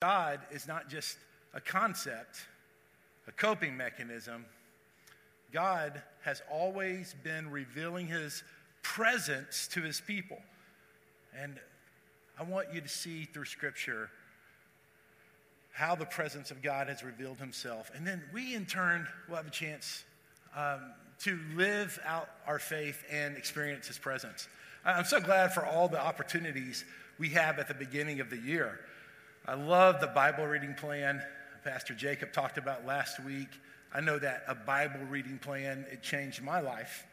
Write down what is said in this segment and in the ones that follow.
God is not just a concept, a coping mechanism. God has always been revealing his presence to his people. And I want you to see through Scripture how the presence of God has revealed himself. And then we, in turn, will have a chance um, to live out our faith and experience his presence. I'm so glad for all the opportunities we have at the beginning of the year. I love the Bible reading plan Pastor Jacob talked about last week. I know that a Bible reading plan, it changed my life.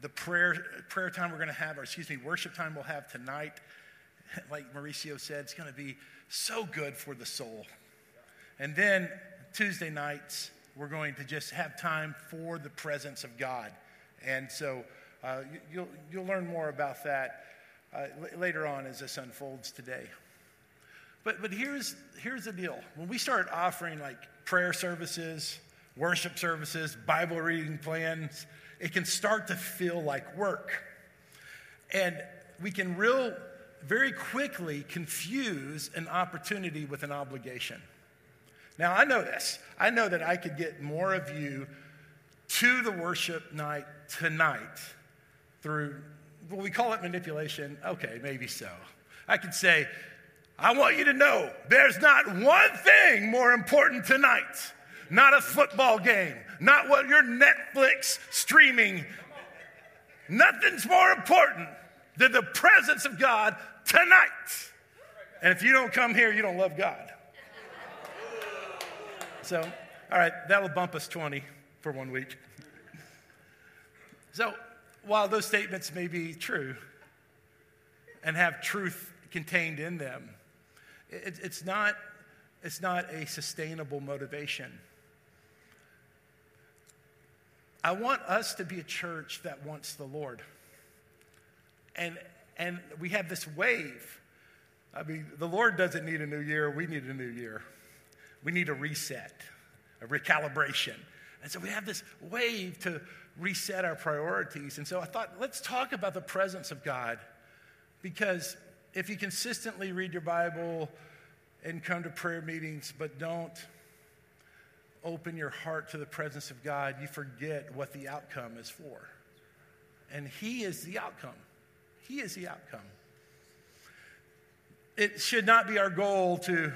The prayer, prayer time we're going to have, or excuse me, worship time we'll have tonight, like Mauricio said, it's going to be so good for the soul. And then Tuesday nights, we're going to just have time for the presence of God. And so uh, you'll, you'll learn more about that uh, later on as this unfolds today. But, but here's, here's the deal when we start offering like prayer services, worship services, Bible reading plans, it can start to feel like work. And we can real very quickly confuse an opportunity with an obligation. Now, I know this. I know that I could get more of you to the worship night tonight through, well, we call it manipulation. Okay, maybe so. I could say, I want you to know there's not one thing more important tonight. Not a football game, not what your Netflix streaming. Nothing's more important than the presence of God tonight. And if you don't come here, you don't love God. So, all right, that'll bump us 20 for one week. So, while those statements may be true and have truth contained in them, it, it's, not, it's not a sustainable motivation. I want us to be a church that wants the Lord. And, and we have this wave. I mean, the Lord doesn't need a new year, we need a new year. We need a reset, a recalibration. And so we have this wave to reset our priorities. And so I thought, let's talk about the presence of God. Because if you consistently read your Bible and come to prayer meetings, but don't open your heart to the presence of God, you forget what the outcome is for. And He is the outcome. He is the outcome. It should not be our goal to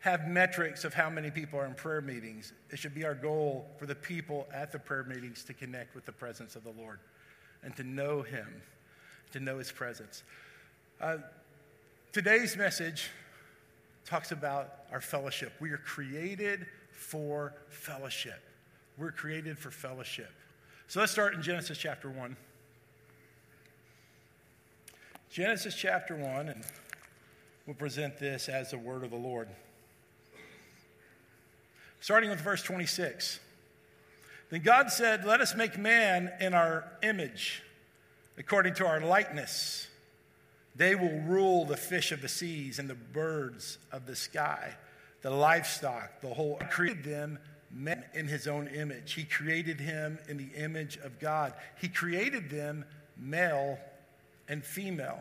have metrics of how many people are in prayer meetings. It should be our goal for the people at the prayer meetings to connect with the presence of the Lord and to know Him, to know His presence. Uh, today's message talks about our fellowship. We are created for fellowship. We're created for fellowship. So let's start in Genesis chapter 1. Genesis chapter 1, and we'll present this as the word of the Lord. Starting with verse 26. Then God said, Let us make man in our image, according to our likeness. They will rule the fish of the seas and the birds of the sky, the livestock, the whole. He created them in his own image. He created him in the image of God. He created them male and female.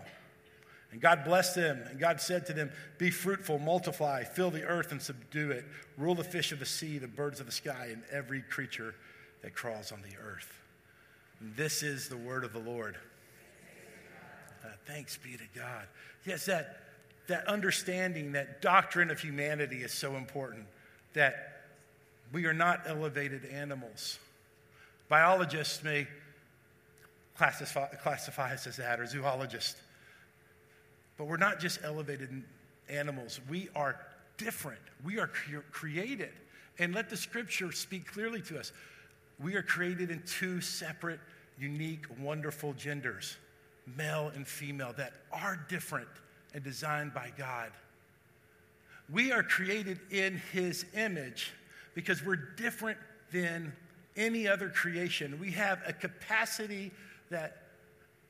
And God blessed them, and God said to them, Be fruitful, multiply, fill the earth and subdue it, rule the fish of the sea, the birds of the sky, and every creature that crawls on the earth. This is the word of the Lord. Uh, thanks be to God. Yes, that, that understanding, that doctrine of humanity is so important, that we are not elevated animals. Biologists may classify, classify us as that, or zoologists. But we're not just elevated animals, we are different. We are cre- created. And let the scripture speak clearly to us. We are created in two separate, unique, wonderful genders, male and female, that are different and designed by God. We are created in his image because we're different than any other creation. We have a capacity that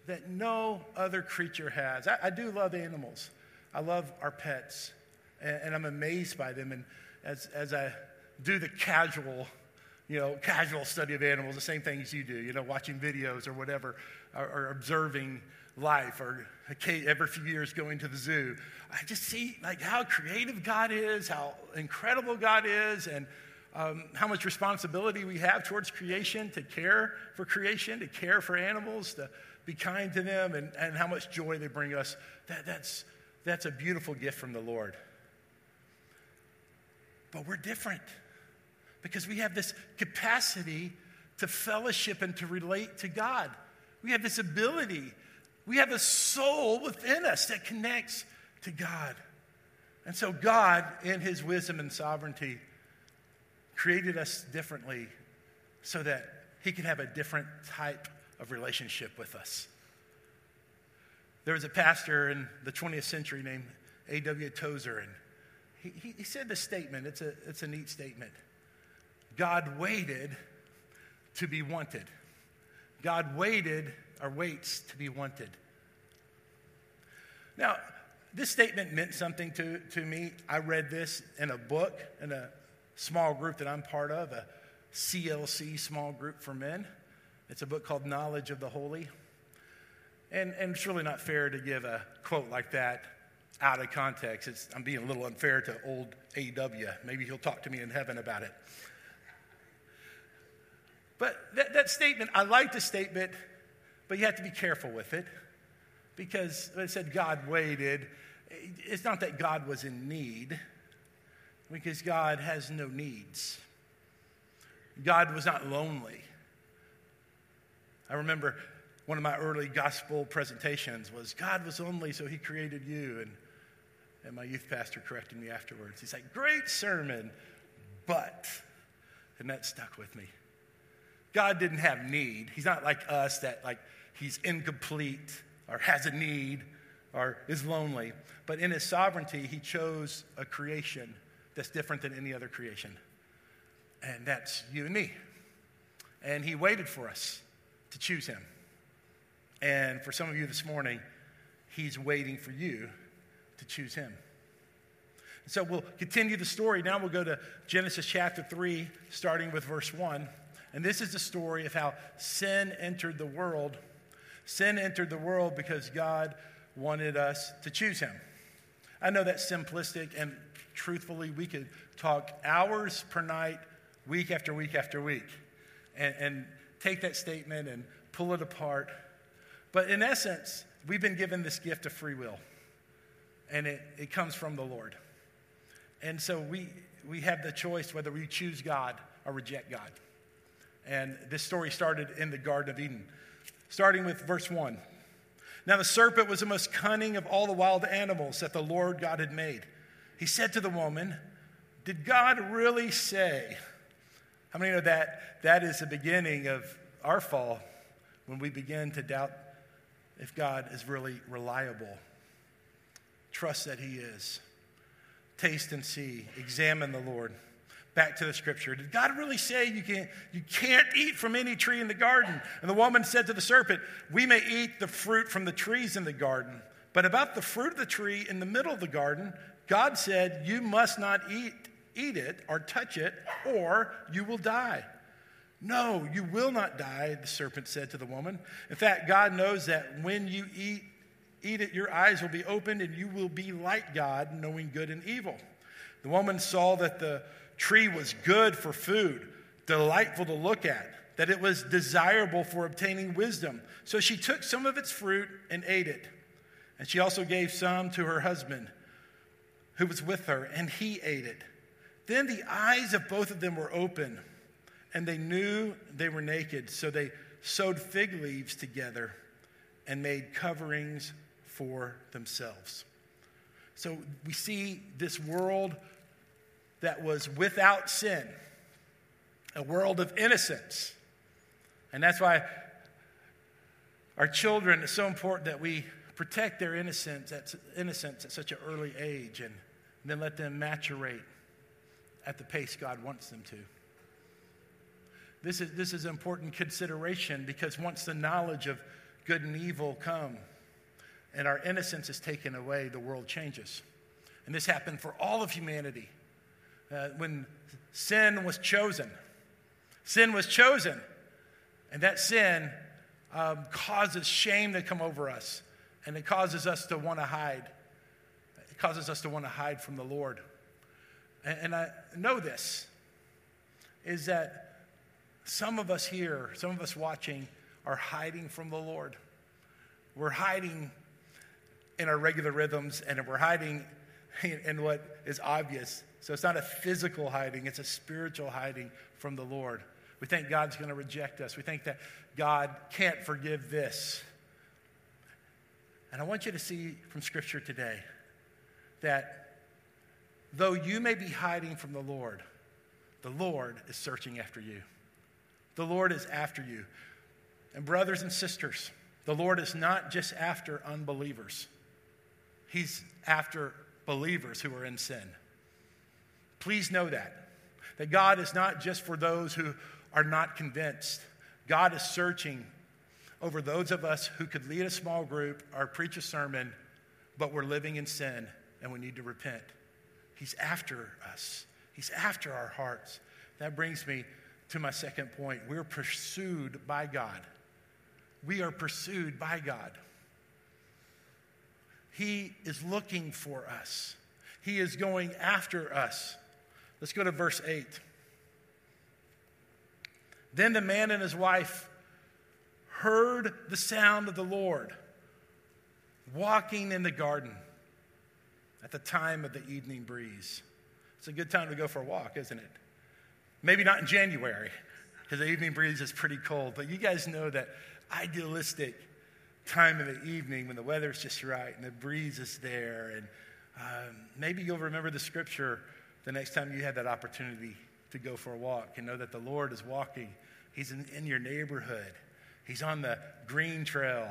that no other creature has. I, I do love animals. I love our pets, and, and, I'm amazed by them. And as, as I do the casual you know, casual study of animals, the same things you do, you know, watching videos or whatever, or, or observing life, or every few years going to the zoo. I just see like how creative God is, how incredible God is, and um, how much responsibility we have towards creation to care for creation, to care for animals, to be kind to them, and, and how much joy they bring us. That, that's, that's a beautiful gift from the Lord. But we're different because we have this capacity to fellowship and to relate to God. We have this ability. We have a soul within us that connects to God. And so, God, in His wisdom and sovereignty, created us differently so that He could have a different type of relationship with us. There was a pastor in the 20th century named A.W. Tozer, and he, he, he said this statement. It's a, it's a neat statement. God waited to be wanted. God waited or waits to be wanted. Now, this statement meant something to, to me. I read this in a book in a small group that I'm part of, a CLC small group for men. It's a book called Knowledge of the Holy. And, and it's really not fair to give a quote like that out of context. It's, I'm being a little unfair to old AW. Maybe he'll talk to me in heaven about it. But that, that statement, I like the statement, but you have to be careful with it because I said God waited. It's not that God was in need, because God has no needs. God was not lonely. I remember one of my early gospel presentations was God was lonely, so he created you. And, and my youth pastor corrected me afterwards. He's like, Great sermon, but, and that stuck with me. God didn't have need. He's not like us that like he's incomplete or has a need or is lonely. But in his sovereignty, he chose a creation that's different than any other creation. And that's you and me. And he waited for us to choose him. And for some of you this morning, he's waiting for you to choose him. So we'll continue the story. Now we'll go to Genesis chapter 3, starting with verse 1. And this is the story of how sin entered the world. Sin entered the world because God wanted us to choose him. I know that's simplistic, and truthfully, we could talk hours per night, week after week after week, and, and take that statement and pull it apart. But in essence, we've been given this gift of free will, and it, it comes from the Lord. And so we, we have the choice whether we choose God or reject God. And this story started in the Garden of Eden, starting with verse 1. Now the serpent was the most cunning of all the wild animals that the Lord God had made. He said to the woman, Did God really say? How many know that that is the beginning of our fall when we begin to doubt if God is really reliable? Trust that He is. Taste and see. Examine the Lord back to the scripture. Did God really say you can't, you can't eat from any tree in the garden? And the woman said to the serpent, We may eat the fruit from the trees in the garden, but about the fruit of the tree in the middle of the garden, God said, You must not eat, eat it or touch it, or you will die. No, you will not die, the serpent said to the woman. In fact, God knows that when you eat, eat it, your eyes will be opened and you will be like God, knowing good and evil. The woman saw that the tree was good for food, delightful to look at, that it was desirable for obtaining wisdom. So she took some of its fruit and ate it. And she also gave some to her husband who was with her, and he ate it. Then the eyes of both of them were open, and they knew they were naked. So they sewed fig leaves together and made coverings for themselves. So we see this world that was without sin, a world of innocence. And that's why our children, it's so important that we protect their innocence at, innocence at such an early age and, then let them maturate at the pace God wants them to. This is, this is an important consideration because once the knowledge of good and evil come and our innocence is taken away, the world changes. And this happened for all of humanity uh, when sin was chosen, Sin was chosen, and that sin um, causes shame to come over us, and it causes us to want to hide. It causes us to want to hide from the Lord. And, and I know this is that some of us here, some of us watching, are hiding from the Lord. We're hiding in our regular rhythms, and we're hiding in what is obvious. So it's not a physical hiding, it's a spiritual hiding from the Lord. We think God's going to reject us. We think that God can't forgive this. And I want you to see from Scripture today that though you may be hiding from the Lord, the Lord is searching after you. The Lord is after you. And, brothers and sisters, the Lord is not just after unbelievers, He's after believers who are in sin. Please know that. That God is not just for those who are not convinced. God is searching over those of us who could lead a small group or preach a sermon, but we're living in sin and we need to repent. He's after us, He's after our hearts. That brings me to my second point. We're pursued by God. We are pursued by God. He is looking for us, He is going after us. Let's go to verse 8. Then the man and his wife heard the sound of the Lord walking in the garden at the time of the evening breeze. It's a good time to go for a walk, isn't it? Maybe not in January, because the evening breeze is pretty cold, but you guys know that idealistic time of the evening when the weather's just right and the breeze is there. And um, maybe you'll remember the scripture the next time you have that opportunity to go for a walk and know that the Lord is walking. He's in, in your neighborhood, He's on the green trail.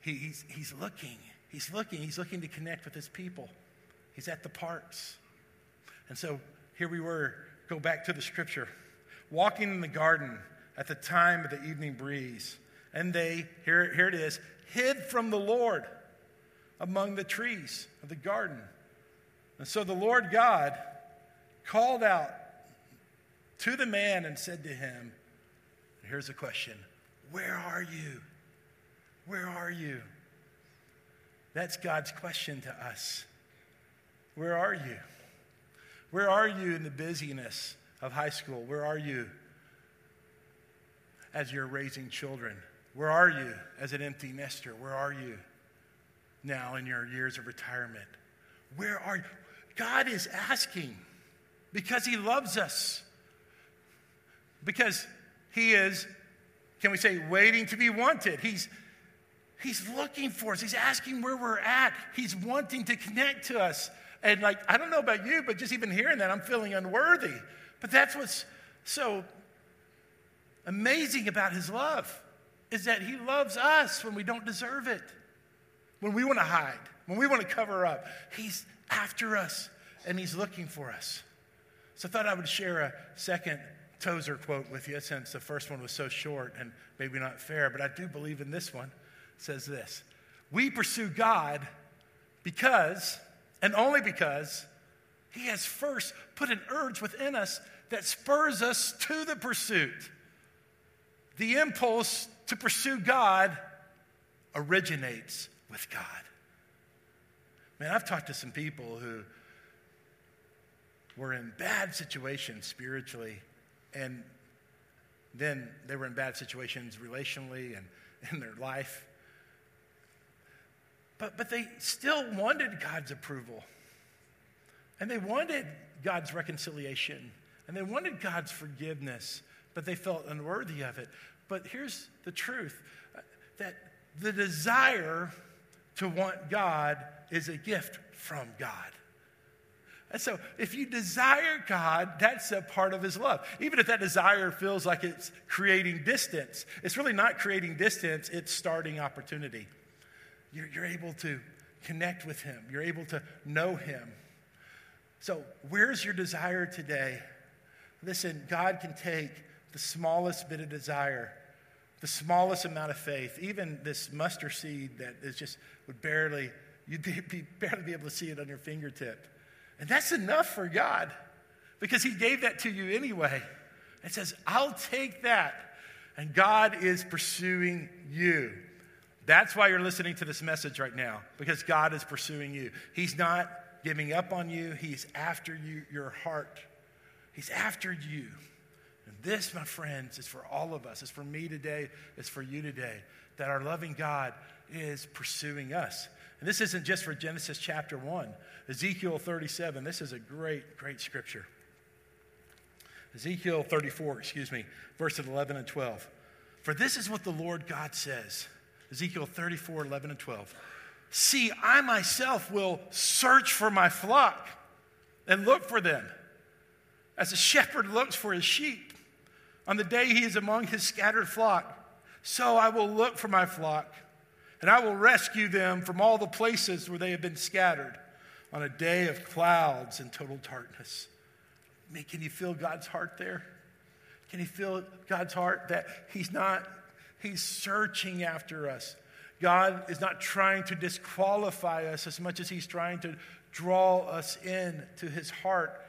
He, he's, he's looking. He's looking. He's looking to connect with His people. He's at the parks. And so here we were, go back to the scripture, walking in the garden at the time of the evening breeze. And they, here, here it is, hid from the Lord among the trees of the garden. And so the Lord God called out to the man and said to him, Here's a question Where are you? Where are you? That's God's question to us. Where are you? Where are you in the busyness of high school? Where are you as you're raising children? Where are you as an empty nester? Where are you now in your years of retirement? Where are you? God is asking because He loves us. Because He is, can we say, waiting to be wanted. He's, he's looking for us. He's asking where we're at. He's wanting to connect to us. And, like, I don't know about you, but just even hearing that, I'm feeling unworthy. But that's what's so amazing about His love is that He loves us when we don't deserve it, when we want to hide, when we want to cover up. He's after us and He's looking for us. So I thought I would share a second Tozer quote with you since the first one was so short and maybe not fair, but I do believe in this one. It says this We pursue God because, and only because, He has first put an urge within us that spurs us to the pursuit. The impulse to pursue God originates with God. Man, I've talked to some people who were in bad situations spiritually, and then they were in bad situations relationally and in their life. But, but they still wanted God's approval. And they wanted God's reconciliation. And they wanted God's forgiveness, but they felt unworthy of it. But here's the truth uh, that the desire to want God is a gift from God. And so, if you desire God, that's a part of His love. Even if that desire feels like it's creating distance, it's really not creating distance, it's starting opportunity. You're, you're able to connect with Him, you're able to know Him. So, where's your desire today? Listen, God can take the smallest bit of desire, the smallest amount of faith, even this mustard seed that is just would barely, you'd be, barely be able to see it on your fingertip. And that's enough for God because He gave that to you anyway. It says, I'll take that. And God is pursuing you. That's why you're listening to this message right now, because God is pursuing you. He's not giving up on you, He's after you, your heart. He's after you. This, my friends, is for all of us. It's for me today, it's for you today, that our loving God is pursuing us. And this isn't just for Genesis chapter 1. Ezekiel 37, this is a great, great scripture. Ezekiel 34, excuse me, verses 11 and 12. For this is what the Lord God says Ezekiel 34, 11 and 12. See, I myself will search for my flock and look for them, as a shepherd looks for his sheep. On the day he is among his scattered flock, so I will look for my flock, and I will rescue them from all the places where they have been scattered on a day of clouds and total darkness. Can you feel God's heart there? Can you feel God's heart that He's not, He's searching after us. God is not trying to disqualify us as much as He's trying to draw us in to His heart,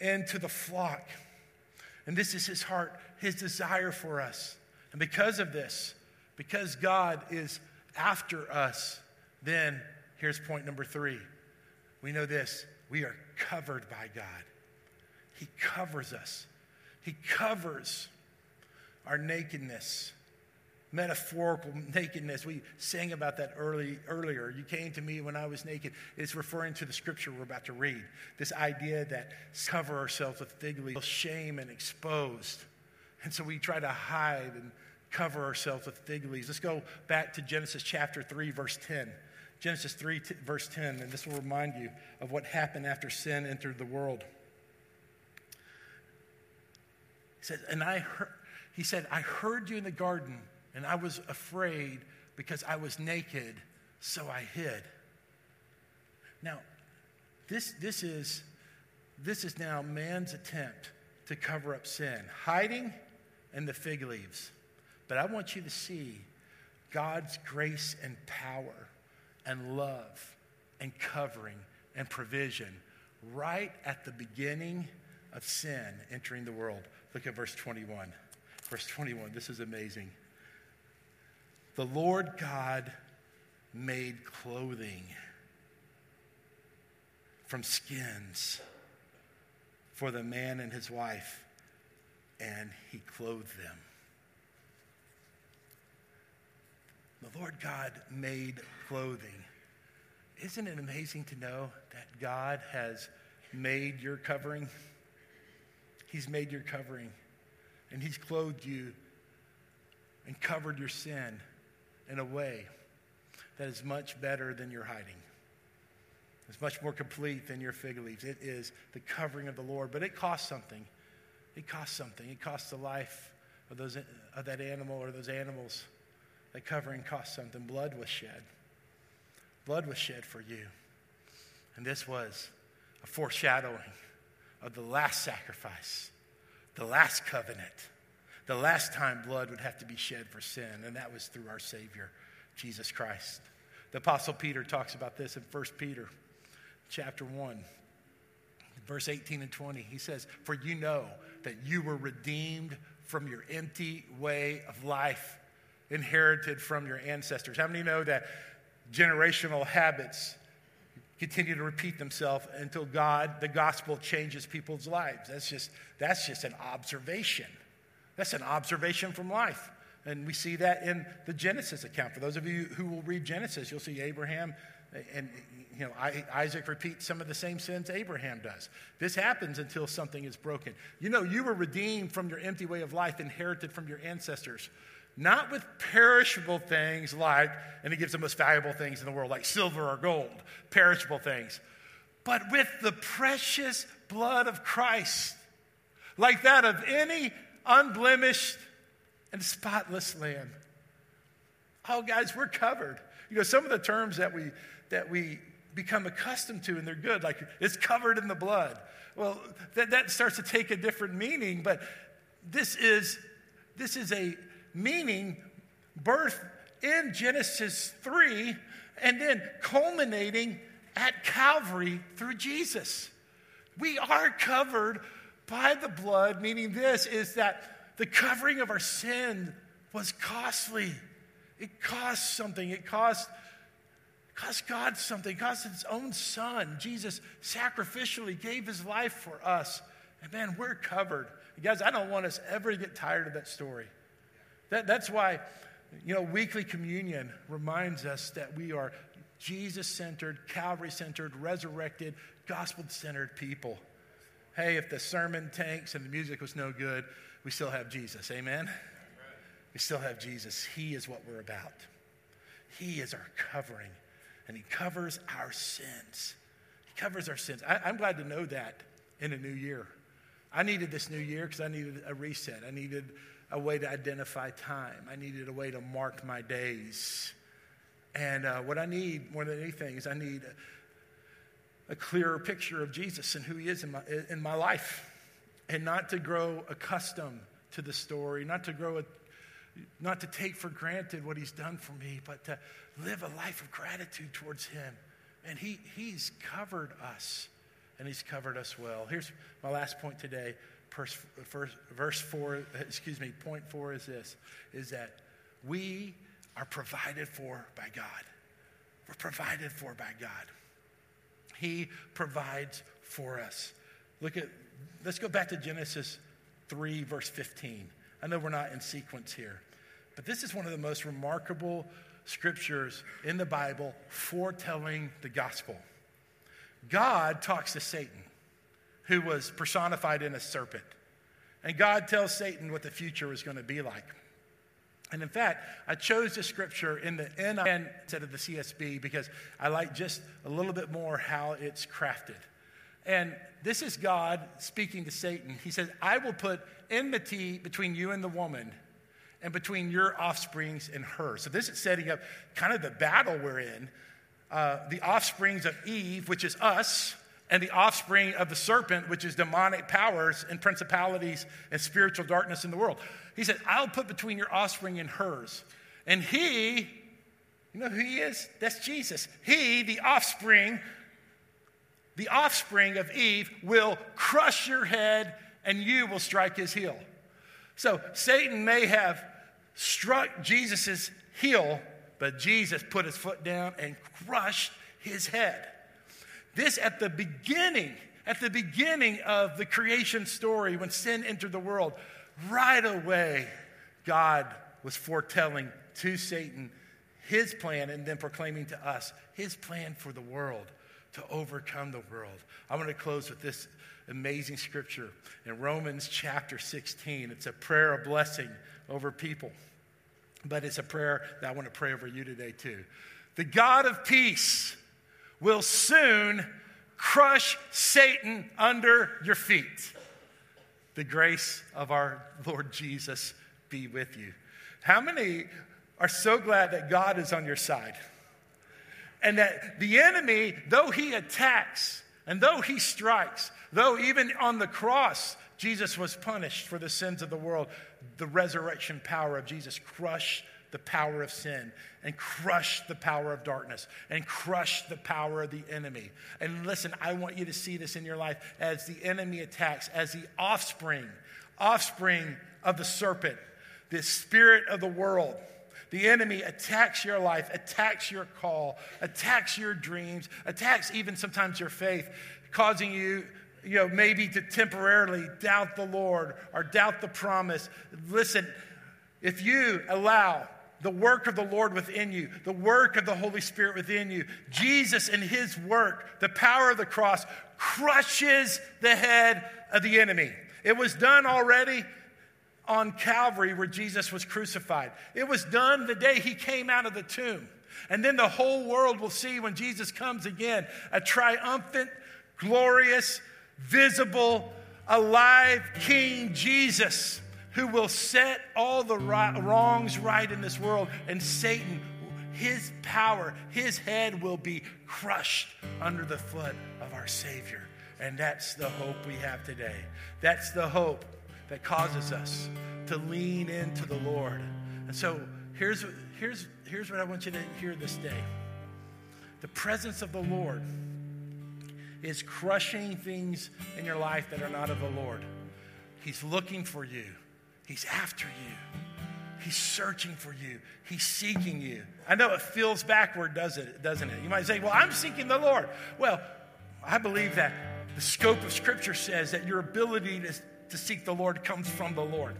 and to the flock. And this is His heart, His desire for us. And because of this, because God is after us, then here's point number three. We know this we are covered by God. He covers us, He covers our nakedness. Metaphorical nakedness. We sang about that early, earlier. You came to me when I was naked. It's referring to the scripture we're about to read. This idea that cover ourselves with fig leaves, shame and exposed. And so we try to hide and cover ourselves with fig leaves. Let's go back to Genesis chapter 3, verse 10. Genesis 3, t- verse 10, and this will remind you of what happened after sin entered the world. He said, and I heard, he said, I heard you in the garden, and I was afraid because I was naked, so I hid. Now, this, this, is, this is now man's attempt to cover up sin, hiding and the fig leaves. But I want you to see God's grace and power and love and covering and provision right at the beginning of sin entering the world. Look at verse 21. Verse 21, this is amazing. The Lord God made clothing from skins for the man and his wife, and he clothed them. The Lord God made clothing. Isn't it amazing to know that God has made your covering? He's made your covering, and He's clothed you and covered your sin in a way that is much better than your hiding. It's much more complete than your fig leaves. It is the covering of the Lord, but it costs something. It costs something. It costs the life of, those, of that animal or those animals. That covering cost something. Blood was shed. Blood was shed for you. And this was a foreshadowing of the last sacrifice, the last covenant, the last time blood would have to be shed for sin, and that was through our Savior, Jesus Christ. The Apostle Peter talks about this in 1 Peter chapter 1, verse 18 and 20. He says, For you know that you were redeemed from your empty way of life inherited from your ancestors. How many know that generational habits continue to repeat themselves until God, the gospel, changes people's lives. That's just, that's just an observation. That's an observation from life. And we see that in the Genesis account. For those of you who will read Genesis, you'll see Abraham and you know Isaac repeats some of the same sins Abraham does. This happens until something is broken. You know, you were redeemed from your empty way of life, inherited from your ancestors not with perishable things like, and he gives the most valuable things in the world, like silver or gold, perishable things, but with the precious blood of Christ, like that of any unblemished and spotless lamb. Oh, guys, we're covered. You know, some of the terms that we that we become accustomed to, and they're good, like it's covered in the blood. Well, that, that starts to take a different meaning, but this is this is a meaning birth in Genesis 3 and then culminating at Calvary through Jesus. We are covered by the blood, meaning this is that the covering of our sin was costly. It cost something. It cost, cost God something. Cost his own son. Jesus sacrificially gave his life for us. And man, we're covered. guys, I don't want us ever to get tired of that story. That, that's why, you know, weekly communion reminds us that we are Jesus centered, Calvary centered, resurrected, gospel centered people. Hey, if the sermon tanks and the music was no good, we still have Jesus. Amen? We still have Jesus. He is what we're about. He is our covering, and He covers our sins. He covers our sins. I, am glad to know that in a new year. I needed this new year because I needed a reset. I needed a way to identify time. I needed a way to mark my days. And uh, what I need more than anything is I need a, a clearer picture of Jesus and who He is in my, in my life, and not to grow accustomed to the story, not to grow, not to take for granted what He's done for me, but to live a life of gratitude towards Him. And he, He's covered us, and He's covered us well. Here's my last point today. Verse, verse four, excuse me, point four is this: is that we are provided for by God. We're provided for by God. He provides for us. Look at, let's go back to Genesis 3, verse 15. I know we're not in sequence here, but this is one of the most remarkable scriptures in the Bible foretelling the gospel. God talks to Satan, who was personified in a serpent. And God tells Satan what the future is going to be like. And in fact, I chose this scripture in the NIV instead of the CSB because I like just a little bit more how it's crafted. And this is God speaking to Satan. He says, I will put enmity between you and the woman, and between your offsprings and her. So this is setting up kind of the battle we're in. Uh, the offsprings of Eve, which is us, and the offspring of the serpent, which is demonic powers and principalities and spiritual darkness in the world. He said, I'll put between your offspring and hers. And he, you know who he is? That's Jesus. He, the offspring, the offspring of Eve, will crush your head and you will strike his heel. So Satan may have struck Jesus' heel, but Jesus put his foot down and crushed his head. This at the beginning, at the beginning of the creation story when sin entered the world, right away, God was foretelling to Satan his plan and then proclaiming to us his plan for the world to overcome the world. I want to close with this amazing scripture in Romans chapter 16. It's a prayer of blessing over people, but it's a prayer that I want to pray over you today, too. The God of peace will soon crush Satan under your feet. The grace of our Lord Jesus be with you. How many are so glad that God is on your side? And that the enemy, though he attacks and though he strikes, though even on the cross, Jesus was punished for the sins of the world, the resurrection power of Jesus crushed the power of sin and crushed the power of darkness and crushed the power of the enemy. And listen, I want you to see this in your life as the enemy attacks, as the offspring, offspring of the serpent, the spirit of the world. The enemy attacks your life, attacks your call, attacks your dreams, attacks even sometimes your faith, causing you you know, maybe to temporarily doubt the Lord or doubt the promise. Listen, if you allow the work of the Lord within you, the work of the Holy Spirit within you. Jesus and his work, the power of the cross, crushes the head of the enemy. It was done already on Calvary where Jesus was crucified. It was done the day he came out of the tomb. And then the whole world will see when Jesus comes again a triumphant, glorious, visible, alive King Jesus who will set all the wrongs right in this world. And Satan, his power, his head will be crushed under the foot of our Savior. And that's the hope we have today. That's the hope that causes us to lean into the Lord. And so here's, here's, here's what I want you to hear this day the presence of the Lord is crushing things in your life that are not of the Lord. He's looking for you, He's after you. He's searching for you. He's seeking you. I know it feels backward, does it, doesn't it? You might say, Well, I'm seeking the Lord. Well, I believe that the scope of Scripture says that your ability to, to seek the Lord comes from the Lord.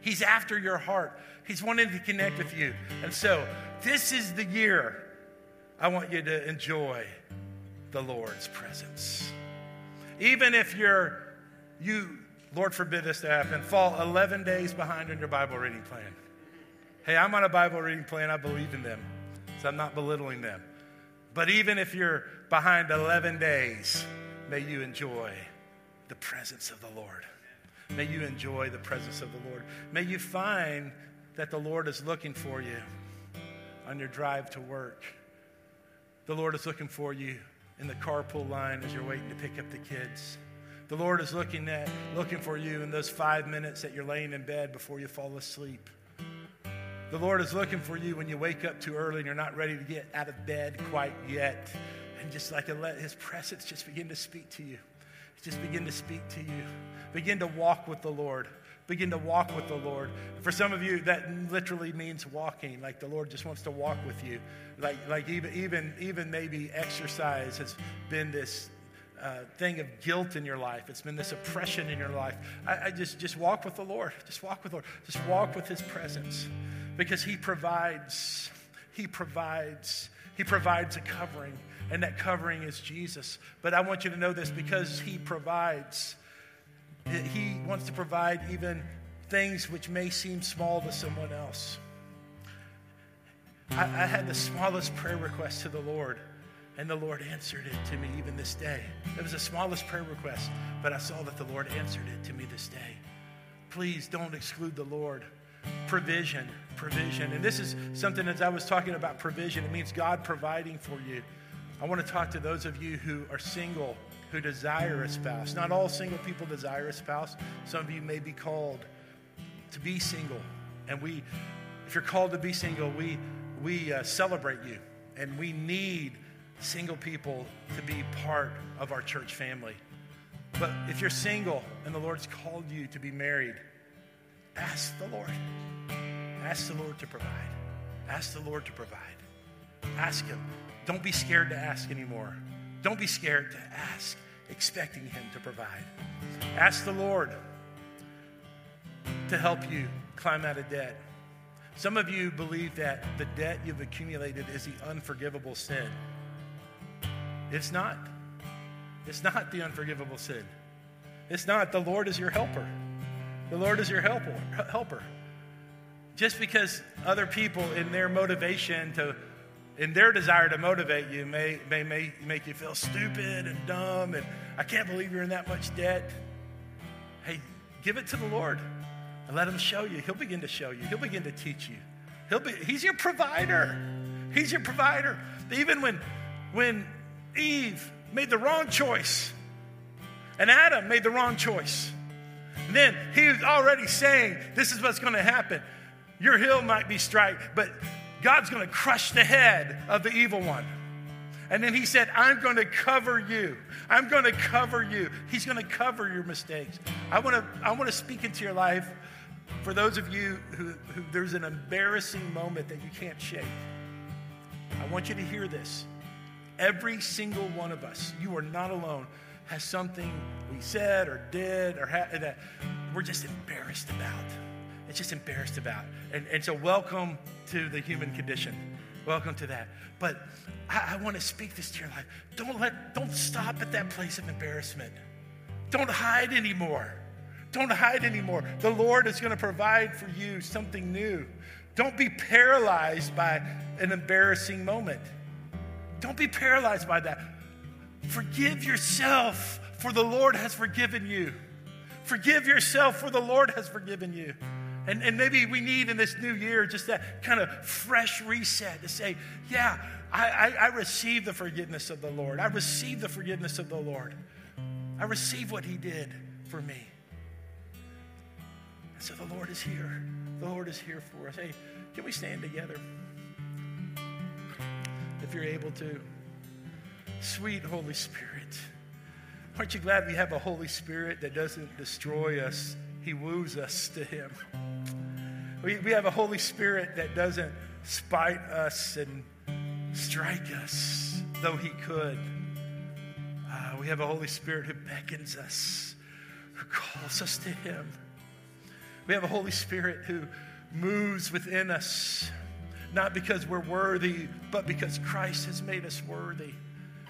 He's after your heart. He's wanting to connect with you. And so, this is the year I want you to enjoy the Lord's presence. Even if you're, you, Lord forbid this to happen, fall 11 days behind on your Bible reading plan. Hey, I'm on a Bible reading plan. I believe in them. So I'm not belittling them. But even if you're behind 11 days, may you enjoy the presence of the Lord. May you enjoy the presence of the Lord. May you find that the Lord is looking for you on your drive to work. The Lord is looking for you in the carpool line as you're waiting to pick up the kids. The Lord is looking at looking for you in those 5 minutes that you're laying in bed before you fall asleep. The Lord is looking for you when you wake up too early and you're not ready to get out of bed quite yet. And just like let his presence just begin to speak to you. Just begin to speak to you. Begin to walk with the Lord. Begin to walk with the Lord. For some of you, that literally means walking. Like the Lord just wants to walk with you. Like, like even, even, even maybe exercise has been this uh, thing of guilt in your life. It's been this oppression in your life. I, I, just, just walk with the Lord. Just walk with the Lord. Just walk with His presence, because He provides. He provides. He provides a covering and that covering is Jesus. But I want you to know this because He provides. He wants to provide even things which may seem small to someone else. I, I had the smallest prayer request to the Lord, and the Lord answered it to me even this day. It was the smallest prayer request, but I saw that the Lord answered it to me this day. Please don't exclude the Lord. Provision, provision. And this is something as I was talking about provision, it means God providing for you. I want to talk to those of you who are single, who desire a spouse. Not all single people desire a spouse. Some of you may be called to be single. And we, if you're called to be single, we, we uh, celebrate you. And we need single people to be part of our church family. But if you're single and the Lord's called you to be married, ask the Lord. Ask the Lord to provide. Ask the Lord to provide. Ask Him. Don't be scared to ask anymore. Don't be scared to ask, expecting Him to provide. Ask the Lord to help you climb out of debt. Some of you believe that the debt you've accumulated is the unforgivable sin. It's not. It's not the unforgivable sin. It's not. The Lord is your helper. The Lord is your helper. helper. Just because other people, in their motivation to and their desire to motivate you may, may, may make you feel stupid and dumb and I can't believe you're in that much debt. Hey, give it to the Lord and let Him show you. He'll begin to show you, He'll begin to teach you. He'll be, he's your provider. He's your provider. Even when, when Eve made the wrong choice and Adam made the wrong choice, then he was already saying, This is what's going to happen. Your hill might be straight, but God's going to crush the head of the evil one. And then he said, I'm going to cover you. I'm going to cover you. He's going to cover your mistakes. I want to, I want to speak into your life for those of you who, who there's an embarrassing moment that you can't shake. I want you to hear this. Every single one of us, you are not alone, has something we said or did or ha- that we're just embarrassed about it's just embarrassed about. And, and so, welcome to the human condition. Welcome to that. But I, I want to speak this to your life. Don't let, don't stop at that place of embarrassment. Don't hide anymore. Don't hide anymore. The Lord is going to provide for you something new. Don't be paralyzed by an embarrassing moment. Don't be paralyzed by that. Forgive yourself, for the Lord has forgiven you. Forgive yourself, for the Lord has forgiven you. And, and maybe we need in this new year just that kind of fresh reset to say, yeah, I, I, I receive the forgiveness of the Lord. I receive the forgiveness of the Lord. I receive what He did for me. And so the Lord is here. The Lord is here for us. Hey, can we stand together? If you're able to. Sweet Holy Spirit. Aren't you glad we have a Holy Spirit that doesn't destroy us? He woos us to Him. We, we have a Holy Spirit that doesn't spite us and strike us, though He could. Uh, we have a Holy Spirit who beckons us, who calls us to Him. We have a Holy Spirit who moves within us, not because we're worthy, but because Christ has made us worthy.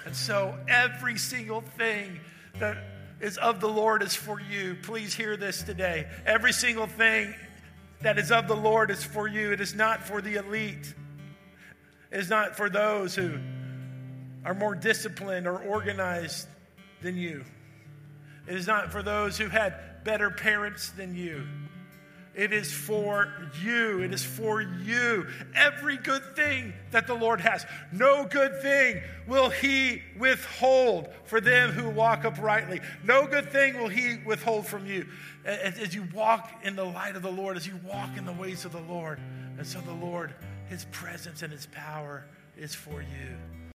And so every single thing that is of the Lord is for you. Please hear this today. Every single thing that is of the Lord is for you. It is not for the elite. It is not for those who are more disciplined or organized than you. It is not for those who had better parents than you. It is for you. It is for you. Every good thing that the Lord has, no good thing will He withhold for them who walk uprightly. No good thing will He withhold from you. As you walk in the light of the Lord, as you walk in the ways of the Lord. And so the Lord, His presence and His power is for you.